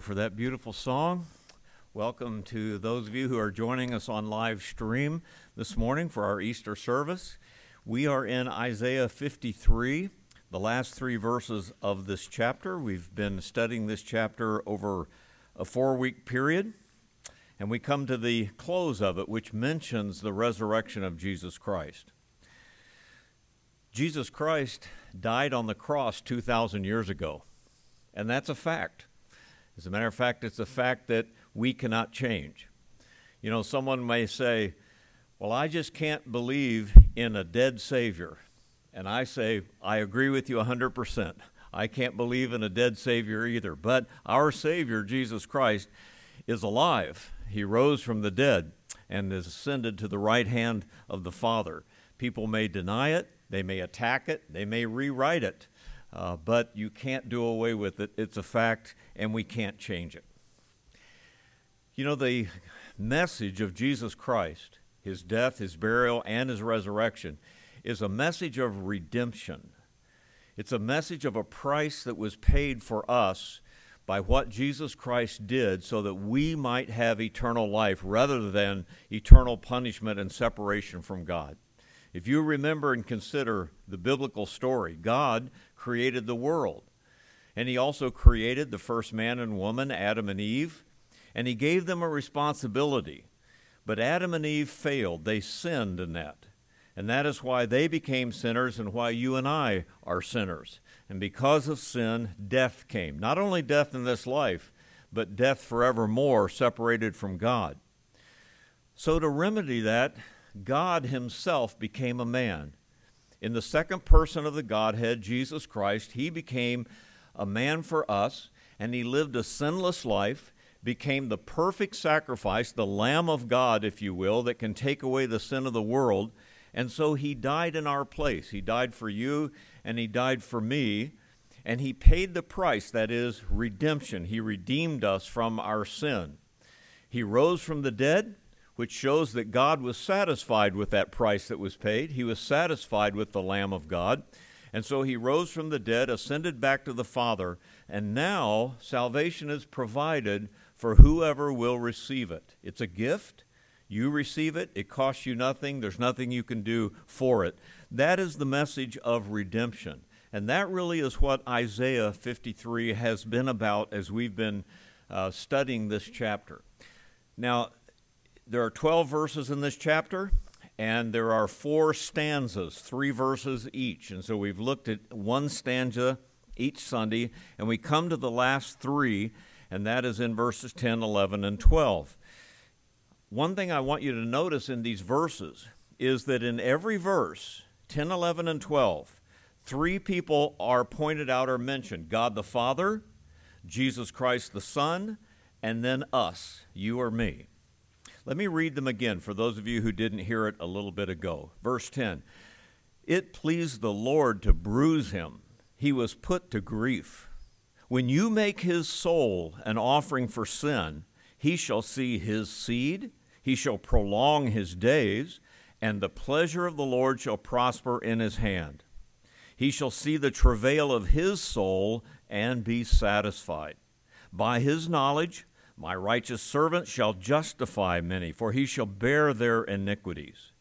for that beautiful song. Welcome to those of you who are joining us on live stream this morning for our Easter service. We are in Isaiah 53, the last three verses of this chapter. We've been studying this chapter over a four week period, and we come to the close of it, which mentions the resurrection of Jesus Christ. Jesus Christ died on the cross 2,000 years ago, and that's a fact. As a matter of fact, it's a fact that we cannot change. You know, someone may say, Well, I just can't believe in a dead Savior. And I say, I agree with you 100%. I can't believe in a dead Savior either. But our Savior, Jesus Christ, is alive. He rose from the dead and is ascended to the right hand of the Father. People may deny it, they may attack it, they may rewrite it. Uh, but you can't do away with it. It's a fact, and we can't change it. You know, the message of Jesus Christ, his death, his burial, and his resurrection, is a message of redemption. It's a message of a price that was paid for us by what Jesus Christ did so that we might have eternal life rather than eternal punishment and separation from God. If you remember and consider the biblical story, God created the world. And He also created the first man and woman, Adam and Eve, and He gave them a responsibility. But Adam and Eve failed. They sinned in that. And that is why they became sinners and why you and I are sinners. And because of sin, death came. Not only death in this life, but death forevermore, separated from God. So, to remedy that, God Himself became a man. In the second person of the Godhead, Jesus Christ, He became a man for us, and He lived a sinless life, became the perfect sacrifice, the Lamb of God, if you will, that can take away the sin of the world. And so He died in our place. He died for you, and He died for me. And He paid the price, that is, redemption. He redeemed us from our sin. He rose from the dead which shows that God was satisfied with that price that was paid. He was satisfied with the Lamb of God. And so he rose from the dead, ascended back to the Father, and now salvation is provided for whoever will receive it. It's a gift. You receive it, it costs you nothing, there's nothing you can do for it. That is the message of redemption. And that really is what Isaiah 53 has been about as we've been uh, studying this chapter. Now, there are 12 verses in this chapter, and there are four stanzas, three verses each. And so we've looked at one stanza each Sunday, and we come to the last three, and that is in verses 10, 11, and 12. One thing I want you to notice in these verses is that in every verse, 10, 11, and 12, three people are pointed out or mentioned God the Father, Jesus Christ the Son, and then us, you or me. Let me read them again for those of you who didn't hear it a little bit ago. Verse 10 It pleased the Lord to bruise him, he was put to grief. When you make his soul an offering for sin, he shall see his seed, he shall prolong his days, and the pleasure of the Lord shall prosper in his hand. He shall see the travail of his soul and be satisfied. By his knowledge, my righteous servant shall justify many, for he shall bear their iniquities.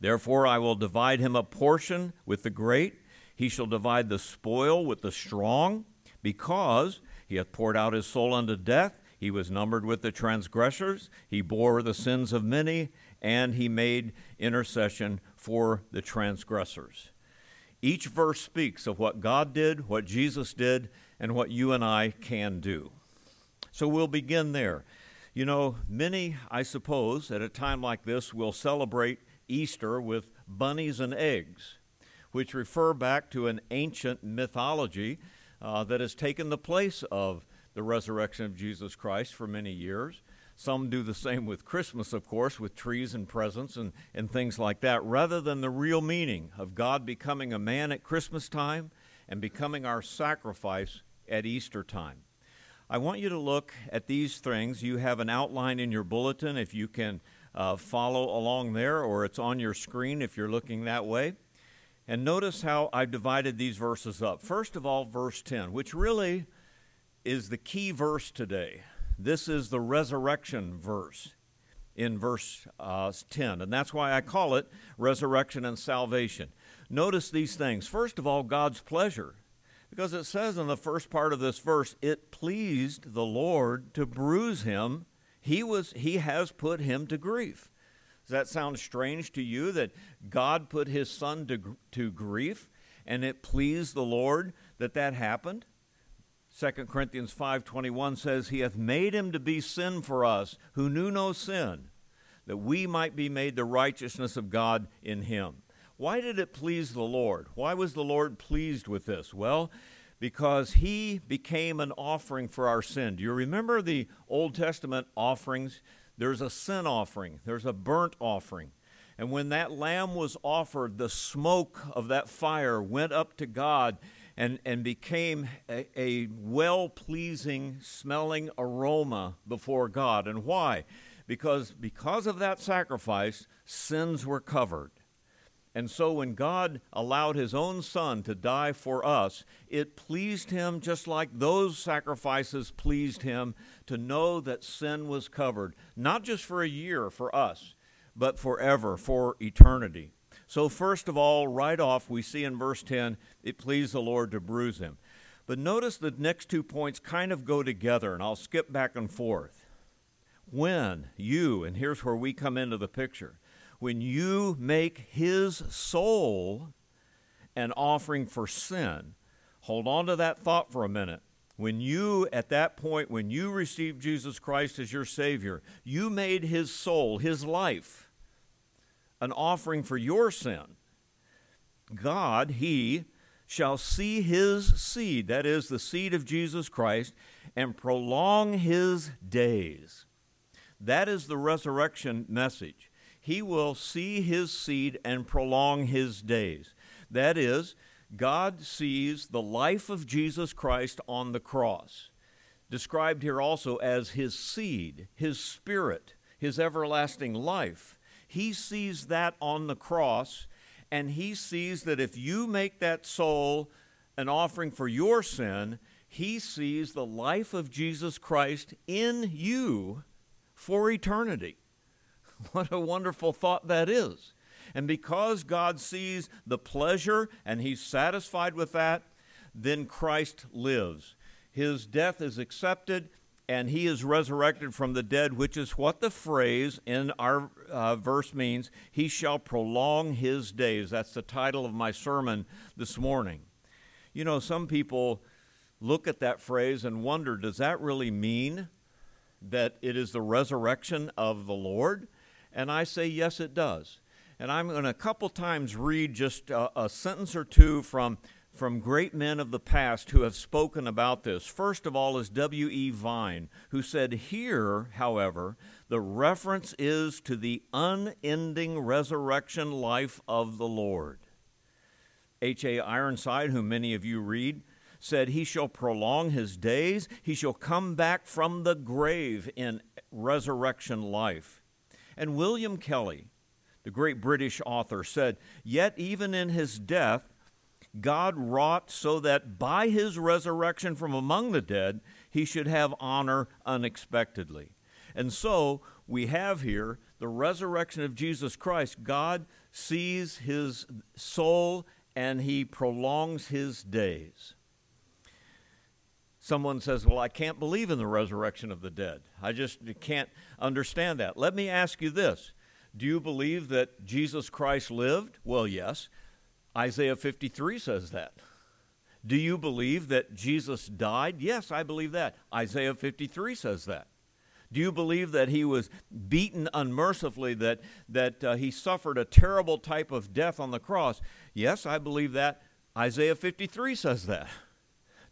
Therefore I will divide him a portion with the great, he shall divide the spoil with the strong, because he hath poured out his soul unto death, he was numbered with the transgressors, he bore the sins of many, and he made intercession for the transgressors. Each verse speaks of what God did, what Jesus did, and what you and I can do. So we'll begin there. You know, many, I suppose, at a time like this, will celebrate Easter with bunnies and eggs, which refer back to an ancient mythology uh, that has taken the place of the resurrection of Jesus Christ for many years. Some do the same with Christmas, of course, with trees and presents and, and things like that, rather than the real meaning of God becoming a man at Christmas time and becoming our sacrifice at Easter time. I want you to look at these things. You have an outline in your bulletin if you can uh, follow along there, or it's on your screen if you're looking that way. And notice how I've divided these verses up. First of all, verse 10, which really is the key verse today. This is the resurrection verse in verse uh, 10, and that's why I call it resurrection and salvation. Notice these things. First of all, God's pleasure. Because it says in the first part of this verse, it pleased the Lord to bruise him. He was he has put him to grief. Does that sound strange to you that God put his son to, to grief and it pleased the Lord that that happened? 2 Corinthians 5:21 says he hath made him to be sin for us who knew no sin that we might be made the righteousness of God in him. Why did it please the Lord? Why was the Lord pleased with this? Well, because he became an offering for our sin. Do you remember the Old Testament offerings? There's a sin offering, there's a burnt offering. And when that lamb was offered, the smoke of that fire went up to God and, and became a, a well pleasing smelling aroma before God. And why? Because, because of that sacrifice, sins were covered. And so when God allowed his own son to die for us, it pleased him just like those sacrifices pleased him to know that sin was covered, not just for a year for us, but forever, for eternity. So, first of all, right off, we see in verse 10, it pleased the Lord to bruise him. But notice the next two points kind of go together, and I'll skip back and forth. When you, and here's where we come into the picture, when you make his soul an offering for sin, hold on to that thought for a minute. When you, at that point, when you received Jesus Christ as your Savior, you made his soul, his life, an offering for your sin. God, he, shall see his seed, that is, the seed of Jesus Christ, and prolong his days. That is the resurrection message he will see his seed and prolong his days. That is, God sees the life of Jesus Christ on the cross, described here also as his seed, his spirit, his everlasting life. He sees that on the cross, and he sees that if you make that soul an offering for your sin, he sees the life of Jesus Christ in you for eternity. What a wonderful thought that is. And because God sees the pleasure and He's satisfied with that, then Christ lives. His death is accepted and He is resurrected from the dead, which is what the phrase in our uh, verse means He shall prolong His days. That's the title of my sermon this morning. You know, some people look at that phrase and wonder does that really mean that it is the resurrection of the Lord? And I say, yes, it does. And I'm going to a couple times read just a, a sentence or two from, from great men of the past who have spoken about this. First of all is W.E. Vine, who said, Here, however, the reference is to the unending resurrection life of the Lord. H.A. Ironside, whom many of you read, said, He shall prolong his days, he shall come back from the grave in resurrection life. And William Kelly, the great British author, said, Yet even in his death, God wrought so that by his resurrection from among the dead, he should have honor unexpectedly. And so we have here the resurrection of Jesus Christ. God sees his soul and he prolongs his days. Someone says, Well, I can't believe in the resurrection of the dead. I just can't understand that. Let me ask you this Do you believe that Jesus Christ lived? Well, yes. Isaiah 53 says that. Do you believe that Jesus died? Yes, I believe that. Isaiah 53 says that. Do you believe that he was beaten unmercifully, that, that uh, he suffered a terrible type of death on the cross? Yes, I believe that. Isaiah 53 says that.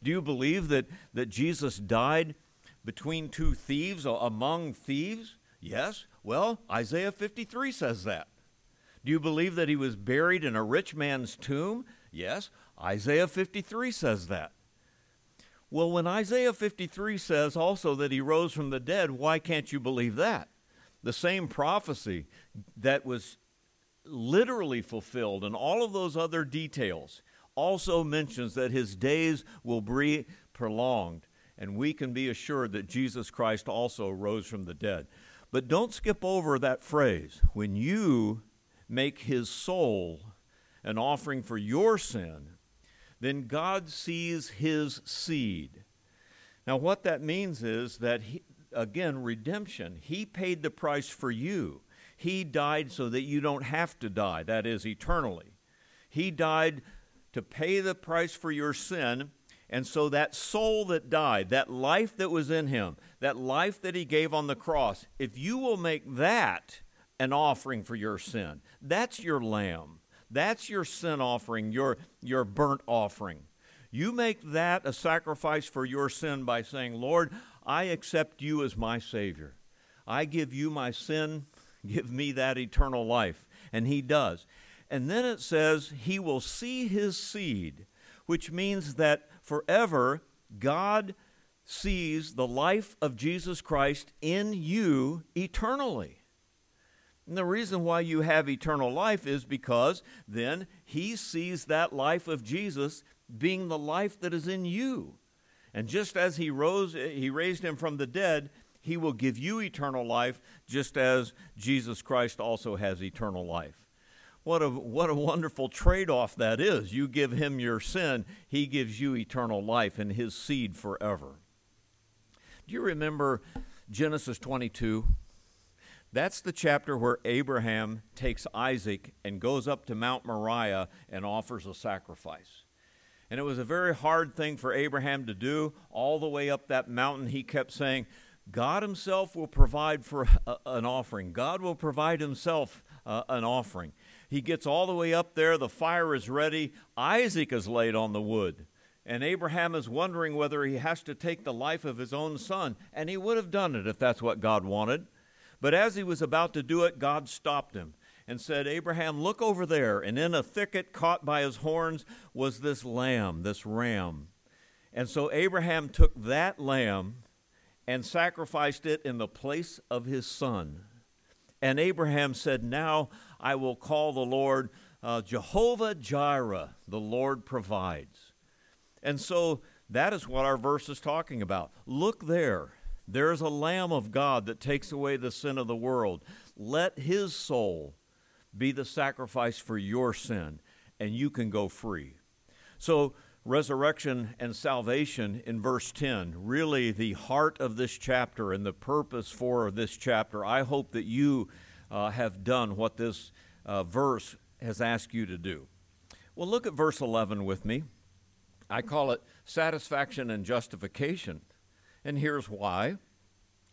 Do you believe that, that Jesus died between two thieves, among thieves? Yes. Well, Isaiah 53 says that. Do you believe that he was buried in a rich man's tomb? Yes. Isaiah 53 says that. Well, when Isaiah 53 says also that he rose from the dead, why can't you believe that? The same prophecy that was literally fulfilled and all of those other details also mentions that his days will be prolonged. And we can be assured that Jesus Christ also rose from the dead. But don't skip over that phrase. When you make his soul an offering for your sin, then God sees his seed. Now, what that means is that, he, again, redemption. He paid the price for you. He died so that you don't have to die, that is, eternally. He died to pay the price for your sin. And so that soul that died, that life that was in him, that life that he gave on the cross, if you will make that an offering for your sin, that's your lamb. That's your sin offering, your, your burnt offering. You make that a sacrifice for your sin by saying, Lord, I accept you as my Savior. I give you my sin, give me that eternal life. And He does. And then it says, He will see His seed, which means that forever God sees the life of Jesus Christ in you eternally. And the reason why you have eternal life is because then he sees that life of Jesus being the life that is in you. And just as he rose he raised him from the dead, he will give you eternal life just as Jesus Christ also has eternal life. What a what a wonderful trade-off that is. You give him your sin, he gives you eternal life and his seed forever. Do you remember Genesis 22? That's the chapter where Abraham takes Isaac and goes up to Mount Moriah and offers a sacrifice. And it was a very hard thing for Abraham to do. All the way up that mountain, he kept saying, God Himself will provide for a, an offering. God will provide Himself uh, an offering. He gets all the way up there, the fire is ready, Isaac is laid on the wood. And Abraham is wondering whether he has to take the life of his own son. And he would have done it if that's what God wanted. But as he was about to do it, God stopped him and said, Abraham, look over there. And in a thicket caught by his horns was this lamb, this ram. And so Abraham took that lamb and sacrificed it in the place of his son. And Abraham said, Now I will call the Lord uh, Jehovah Jireh, the Lord provides. And so that is what our verse is talking about. Look there. There's a Lamb of God that takes away the sin of the world. Let his soul be the sacrifice for your sin, and you can go free. So, resurrection and salvation in verse 10, really the heart of this chapter and the purpose for this chapter. I hope that you uh, have done what this uh, verse has asked you to do. Well, look at verse 11 with me. I call it satisfaction and justification. And here's why.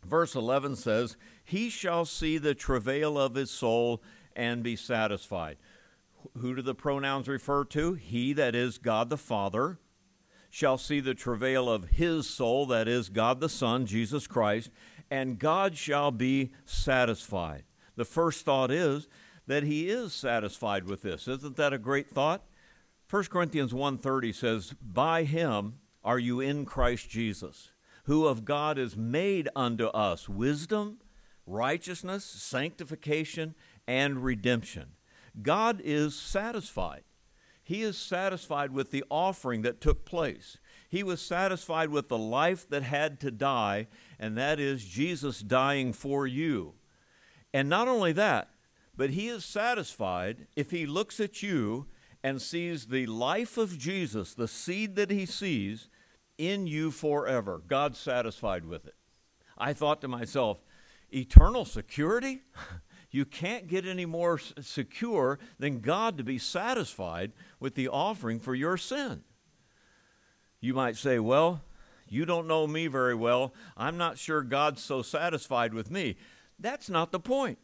Verse 11 says, He shall see the travail of his soul and be satisfied. Who do the pronouns refer to? He, that is God the Father, shall see the travail of his soul, that is God the Son, Jesus Christ, and God shall be satisfied. The first thought is that he is satisfied with this. Isn't that a great thought? 1 Corinthians 1:30 says, "By him are you in Christ Jesus." who of God is made unto us wisdom, righteousness, sanctification, and redemption. God is satisfied. He is satisfied with the offering that took place. He was satisfied with the life that had to die, and that is Jesus dying for you. And not only that, but He is satisfied if He looks at you and sees the life of Jesus, the seed that He sees, in you forever. God's satisfied with it. I thought to myself, eternal security? you can't get any more secure than God to be satisfied with the offering for your sin. You might say, well, you don't know me very well. I'm not sure God's so satisfied with me. That's not the point.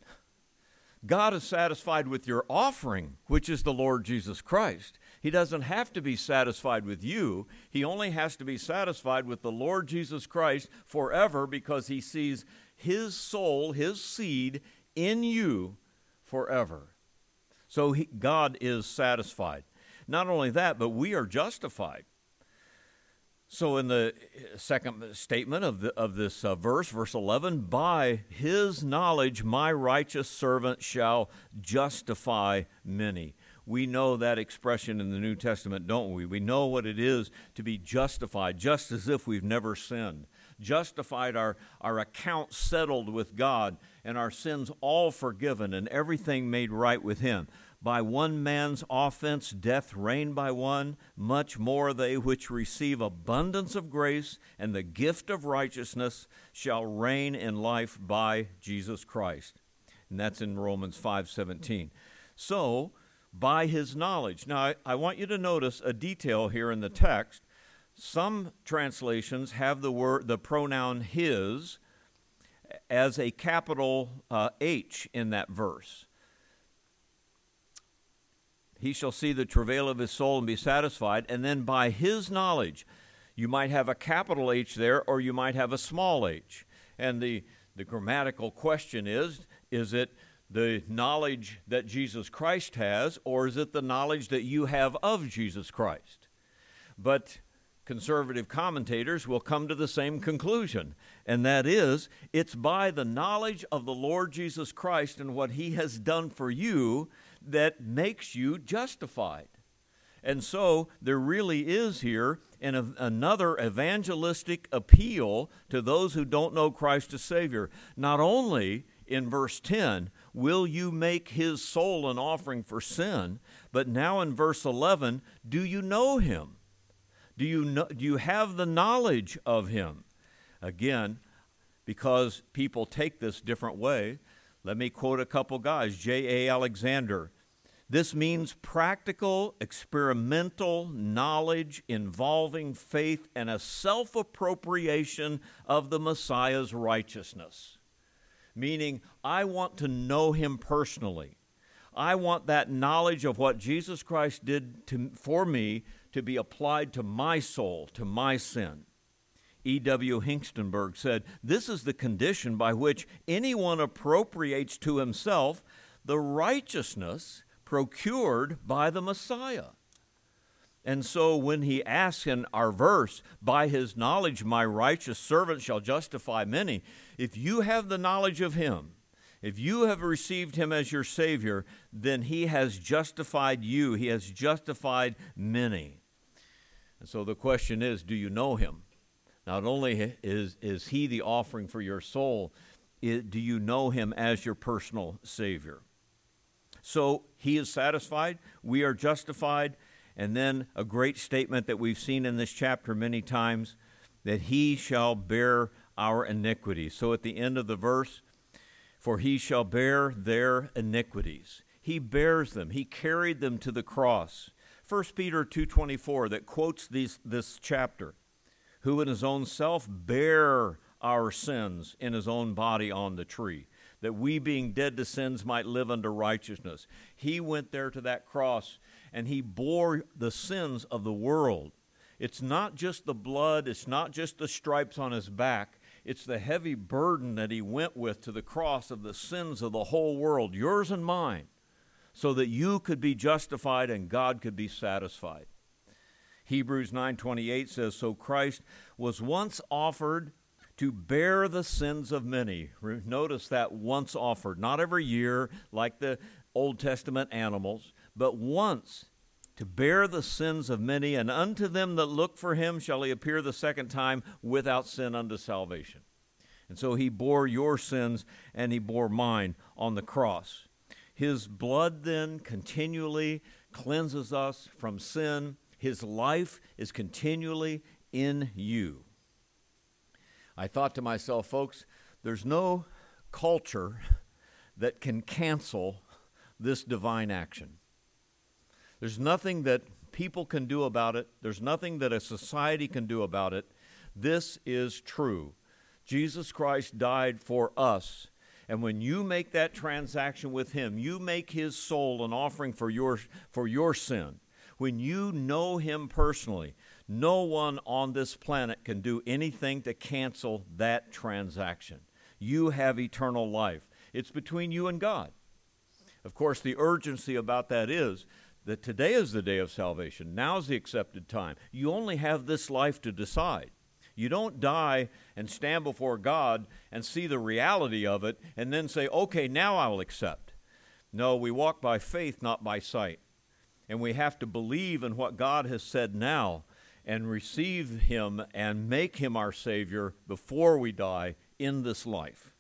God is satisfied with your offering, which is the Lord Jesus Christ. He doesn't have to be satisfied with you. He only has to be satisfied with the Lord Jesus Christ forever because he sees his soul, his seed in you forever. So he, God is satisfied. Not only that, but we are justified. So, in the second statement of, the, of this uh, verse, verse 11, by his knowledge my righteous servant shall justify many we know that expression in the New Testament, don't we? We know what it is to be justified, just as if we've never sinned. Justified, our, our account settled with God, and our sins all forgiven, and everything made right with Him. By one man's offense, death reigned by one, much more they which receive abundance of grace and the gift of righteousness shall reign in life by Jesus Christ. And that's in Romans 5:17. So, by his knowledge. Now, I, I want you to notice a detail here in the text. Some translations have the word the pronoun his as a capital uh, H in that verse. He shall see the travail of his soul and be satisfied. And then by his knowledge, you might have a capital H there or you might have a small h. And the, the grammatical question is is it the knowledge that Jesus Christ has, or is it the knowledge that you have of Jesus Christ? But conservative commentators will come to the same conclusion, and that is it's by the knowledge of the Lord Jesus Christ and what he has done for you that makes you justified. And so there really is here an, another evangelistic appeal to those who don't know Christ as Savior. Not only in verse 10 will you make his soul an offering for sin, but now in verse 11, do you know him? Do you, know, do you have the knowledge of him? Again, because people take this different way, let me quote a couple guys. J.A. Alexander. This means practical, experimental knowledge involving faith and a self appropriation of the Messiah's righteousness. Meaning, I want to know him personally. I want that knowledge of what Jesus Christ did to, for me to be applied to my soul, to my sin. E.W. Hengstenberg said, This is the condition by which anyone appropriates to himself the righteousness procured by the Messiah. And so when he asks in our verse, By his knowledge my righteous servant shall justify many, if you have the knowledge of him, if you have received him as your Savior, then he has justified you. He has justified many. And so the question is do you know him? Not only is, is he the offering for your soul, do you know him as your personal Savior? So he is satisfied, we are justified, and then a great statement that we've seen in this chapter many times that he shall bear our iniquities. So at the end of the verse, for he shall bear their iniquities. He bears them. He carried them to the cross. 1 Peter 2:24 that quotes these, this chapter, who in his own self bare our sins in his own body on the tree, that we being dead to sins might live unto righteousness. He went there to that cross and he bore the sins of the world. It's not just the blood, it's not just the stripes on his back, it's the heavy burden that he went with to the cross of the sins of the whole world, yours and mine, so that you could be justified and God could be satisfied. Hebrews 9:28 says so Christ was once offered to bear the sins of many. Notice that once offered, not every year like the Old Testament animals, but once to bear the sins of many, and unto them that look for him shall he appear the second time without sin unto salvation. And so he bore your sins and he bore mine on the cross. His blood then continually cleanses us from sin. His life is continually in you. I thought to myself, folks, there's no culture that can cancel this divine action. There's nothing that people can do about it, there's nothing that a society can do about it. This is true. Jesus Christ died for us. And when you make that transaction with him, you make his soul an offering for your, for your sin. When you know him personally, no one on this planet can do anything to cancel that transaction. You have eternal life. It's between you and God. Of course, the urgency about that is that today is the day of salvation. Now's the accepted time. You only have this life to decide. You don't die and stand before God and see the reality of it and then say, okay, now I will accept. No, we walk by faith, not by sight. And we have to believe in what God has said now and receive Him and make Him our Savior before we die in this life.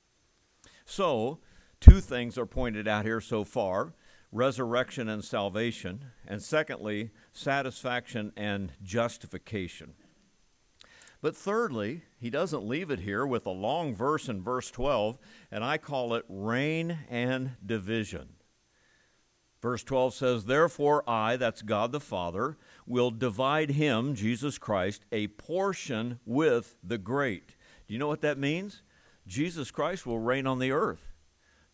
So, two things are pointed out here so far resurrection and salvation, and secondly, satisfaction and justification. But thirdly, he doesn't leave it here with a long verse in verse 12, and I call it reign and division. Verse 12 says, Therefore I, that's God the Father, will divide him, Jesus Christ, a portion with the great. Do you know what that means? Jesus Christ will reign on the earth.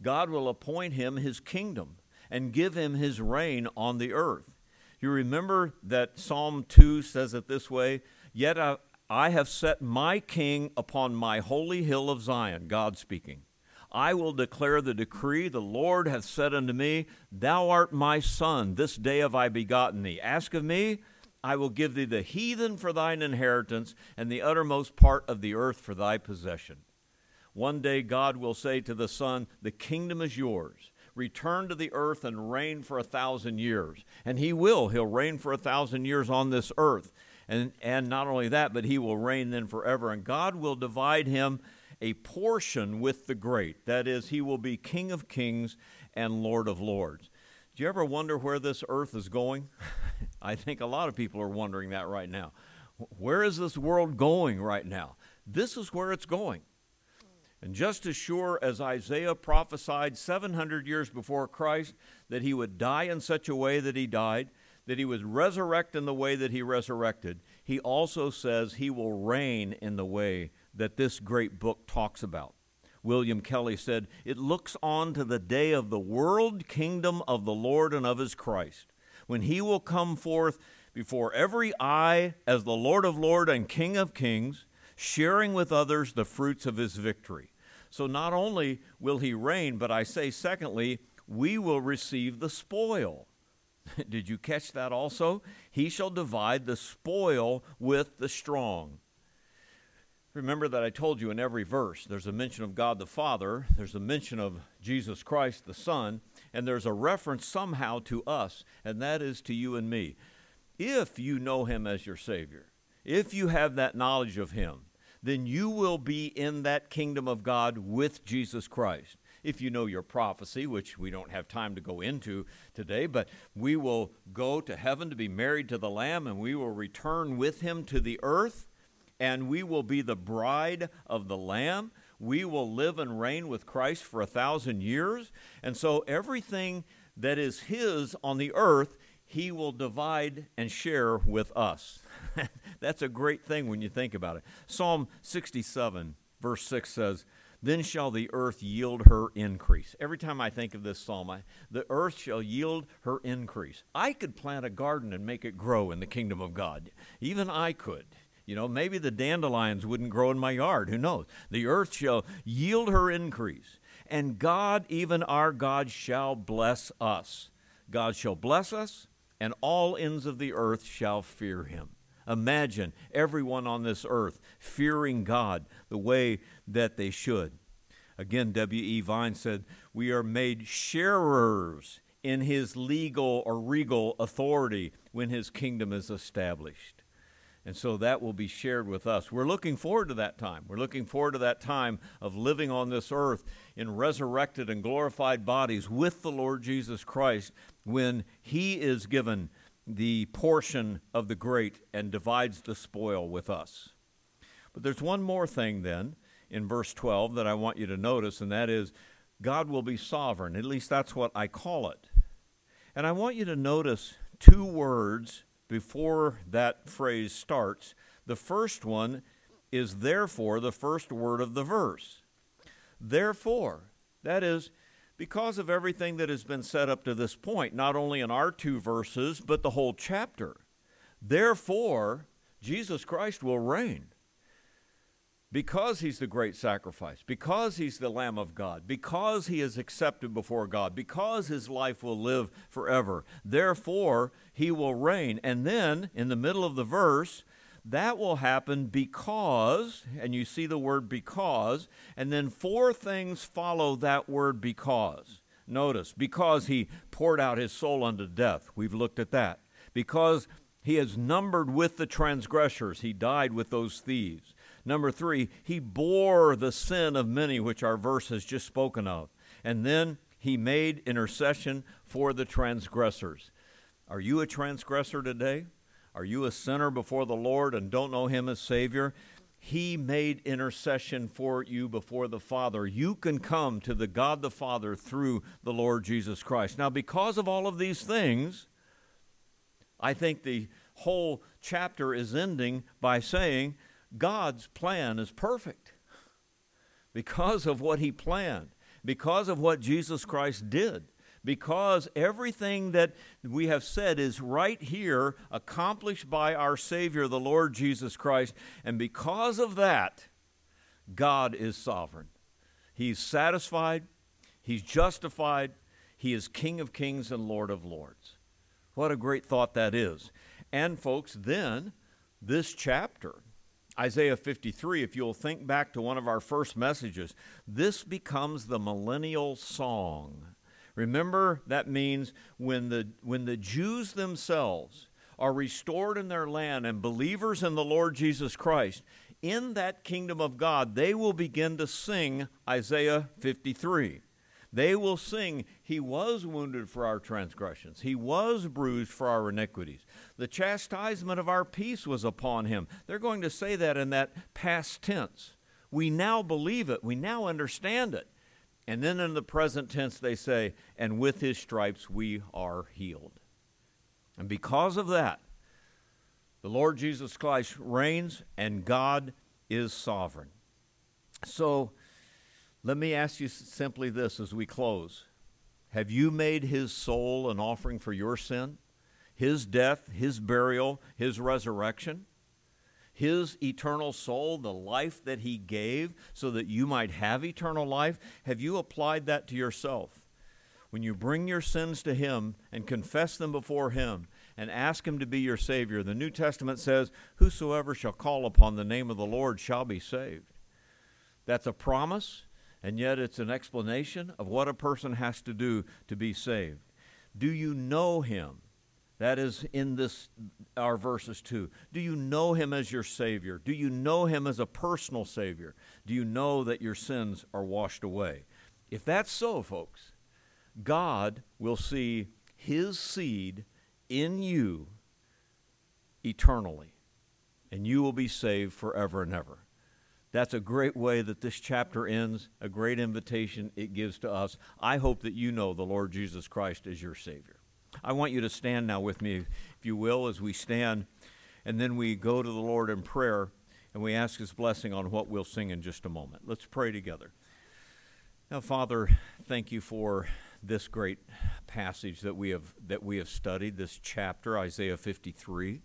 God will appoint him his kingdom and give him his reign on the earth. You remember that Psalm 2 says it this way Yet I, I have set my king upon my holy hill of Zion, God speaking. I will declare the decree. The Lord hath said unto me, Thou art my son, this day have I begotten thee. Ask of me, I will give thee the heathen for thine inheritance, and the uttermost part of the earth for thy possession. One day God will say to the Son, The kingdom is yours. Return to the earth and reign for a thousand years. And he will. He'll reign for a thousand years on this earth. And, and not only that, but he will reign then forever. And God will divide him a portion with the great. That is, he will be King of kings and Lord of lords. Do you ever wonder where this earth is going? I think a lot of people are wondering that right now. Where is this world going right now? This is where it's going. And just as sure as Isaiah prophesied 700 years before Christ that he would die in such a way that he died, that he would resurrect in the way that he resurrected, he also says he will reign in the way that this great book talks about. William Kelly said, It looks on to the day of the world kingdom of the Lord and of his Christ, when he will come forth before every eye as the Lord of Lords and King of Kings sharing with others the fruits of his victory. So not only will he reign, but I say, secondly, we will receive the spoil. Did you catch that also? He shall divide the spoil with the strong. Remember that I told you in every verse there's a mention of God the Father, there's a mention of Jesus Christ the Son, and there's a reference somehow to us, and that is to you and me. If you know Him as your Savior, if you have that knowledge of Him, then you will be in that kingdom of God with Jesus Christ. If you know your prophecy, which we don't have time to go into today, but we will go to heaven to be married to the Lamb and we will return with him to the earth and we will be the bride of the Lamb. We will live and reign with Christ for a thousand years. And so everything that is his on the earth, he will divide and share with us. That's a great thing when you think about it. Psalm 67, verse 6 says, Then shall the earth yield her increase. Every time I think of this psalm, I, the earth shall yield her increase. I could plant a garden and make it grow in the kingdom of God. Even I could. You know, maybe the dandelions wouldn't grow in my yard. Who knows? The earth shall yield her increase. And God, even our God, shall bless us. God shall bless us, and all ends of the earth shall fear him. Imagine everyone on this earth fearing God the way that they should. Again, W.E. Vine said, We are made sharers in his legal or regal authority when his kingdom is established. And so that will be shared with us. We're looking forward to that time. We're looking forward to that time of living on this earth in resurrected and glorified bodies with the Lord Jesus Christ when He is given the portion of the great and divides the spoil with us. But there's one more thing then in verse 12 that I want you to notice, and that is God will be sovereign. At least that's what I call it. And I want you to notice two words before that phrase starts. The first one is therefore, the first word of the verse. Therefore, that is, because of everything that has been said up to this point, not only in our two verses, but the whole chapter. Therefore, Jesus Christ will reign. Because he's the great sacrifice, because he's the Lamb of God, because he is accepted before God, because his life will live forever. Therefore, he will reign. And then, in the middle of the verse, that will happen because, and you see the word because, and then four things follow that word because. Notice, because he poured out his soul unto death. We've looked at that. Because he is numbered with the transgressors, he died with those thieves. Number three, he bore the sin of many, which our verse has just spoken of. And then he made intercession for the transgressors. Are you a transgressor today? Are you a sinner before the Lord and don't know him as Savior? He made intercession for you before the Father. You can come to the God the Father through the Lord Jesus Christ. Now, because of all of these things, I think the whole chapter is ending by saying God's plan is perfect because of what He planned, because of what Jesus Christ did because everything that we have said is right here accomplished by our Savior, the Lord Jesus Christ. And because of that, God is sovereign. He's satisfied, He's justified, He is King of kings and Lord of lords. What a great thought that is. And, folks, then this chapter, Isaiah 53, if you'll think back to one of our first messages, this becomes the millennial song Remember, that means when the, when the Jews themselves are restored in their land and believers in the Lord Jesus Christ, in that kingdom of God, they will begin to sing Isaiah 53. They will sing, He was wounded for our transgressions, He was bruised for our iniquities. The chastisement of our peace was upon Him. They're going to say that in that past tense. We now believe it, we now understand it. And then in the present tense, they say, and with his stripes we are healed. And because of that, the Lord Jesus Christ reigns and God is sovereign. So let me ask you simply this as we close Have you made his soul an offering for your sin? His death, his burial, his resurrection? His eternal soul, the life that he gave so that you might have eternal life? Have you applied that to yourself? When you bring your sins to him and confess them before him and ask him to be your Savior, the New Testament says, Whosoever shall call upon the name of the Lord shall be saved. That's a promise, and yet it's an explanation of what a person has to do to be saved. Do you know him? That is in this our verses too. Do you know him as your savior? Do you know him as a personal savior? Do you know that your sins are washed away? If that's so, folks, God will see his seed in you eternally, and you will be saved forever and ever. That's a great way that this chapter ends, a great invitation it gives to us. I hope that you know the Lord Jesus Christ as your Savior. I want you to stand now with me, if you will, as we stand, and then we go to the Lord in prayer and we ask His blessing on what we'll sing in just a moment. Let's pray together. Now, Father, thank you for this great passage that we have that we have studied, this chapter, Isaiah 53.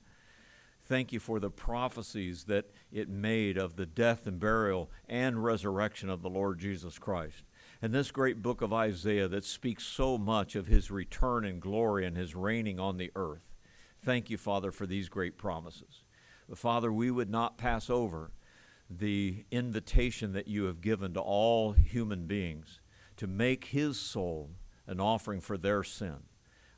Thank you for the prophecies that it made of the death and burial and resurrection of the Lord Jesus Christ and this great book of Isaiah that speaks so much of his return in glory and his reigning on the earth. Thank you, Father, for these great promises. But Father, we would not pass over the invitation that you have given to all human beings to make his soul an offering for their sin.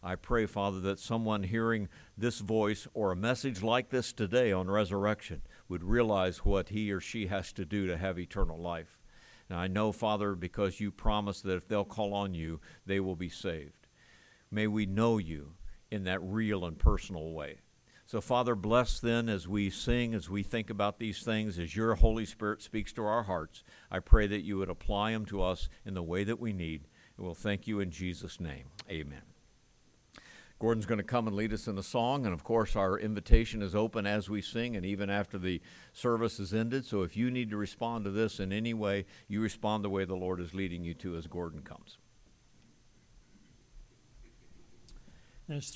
I pray, Father, that someone hearing this voice or a message like this today on resurrection would realize what he or she has to do to have eternal life. And I know, Father, because you promised that if they'll call on you, they will be saved. May we know you in that real and personal way. So, Father, bless then as we sing, as we think about these things, as your Holy Spirit speaks to our hearts. I pray that you would apply them to us in the way that we need. And we'll thank you in Jesus' name. Amen. Gordon's going to come and lead us in a song. And of course, our invitation is open as we sing and even after the service is ended. So if you need to respond to this in any way, you respond the way the Lord is leading you to as Gordon comes.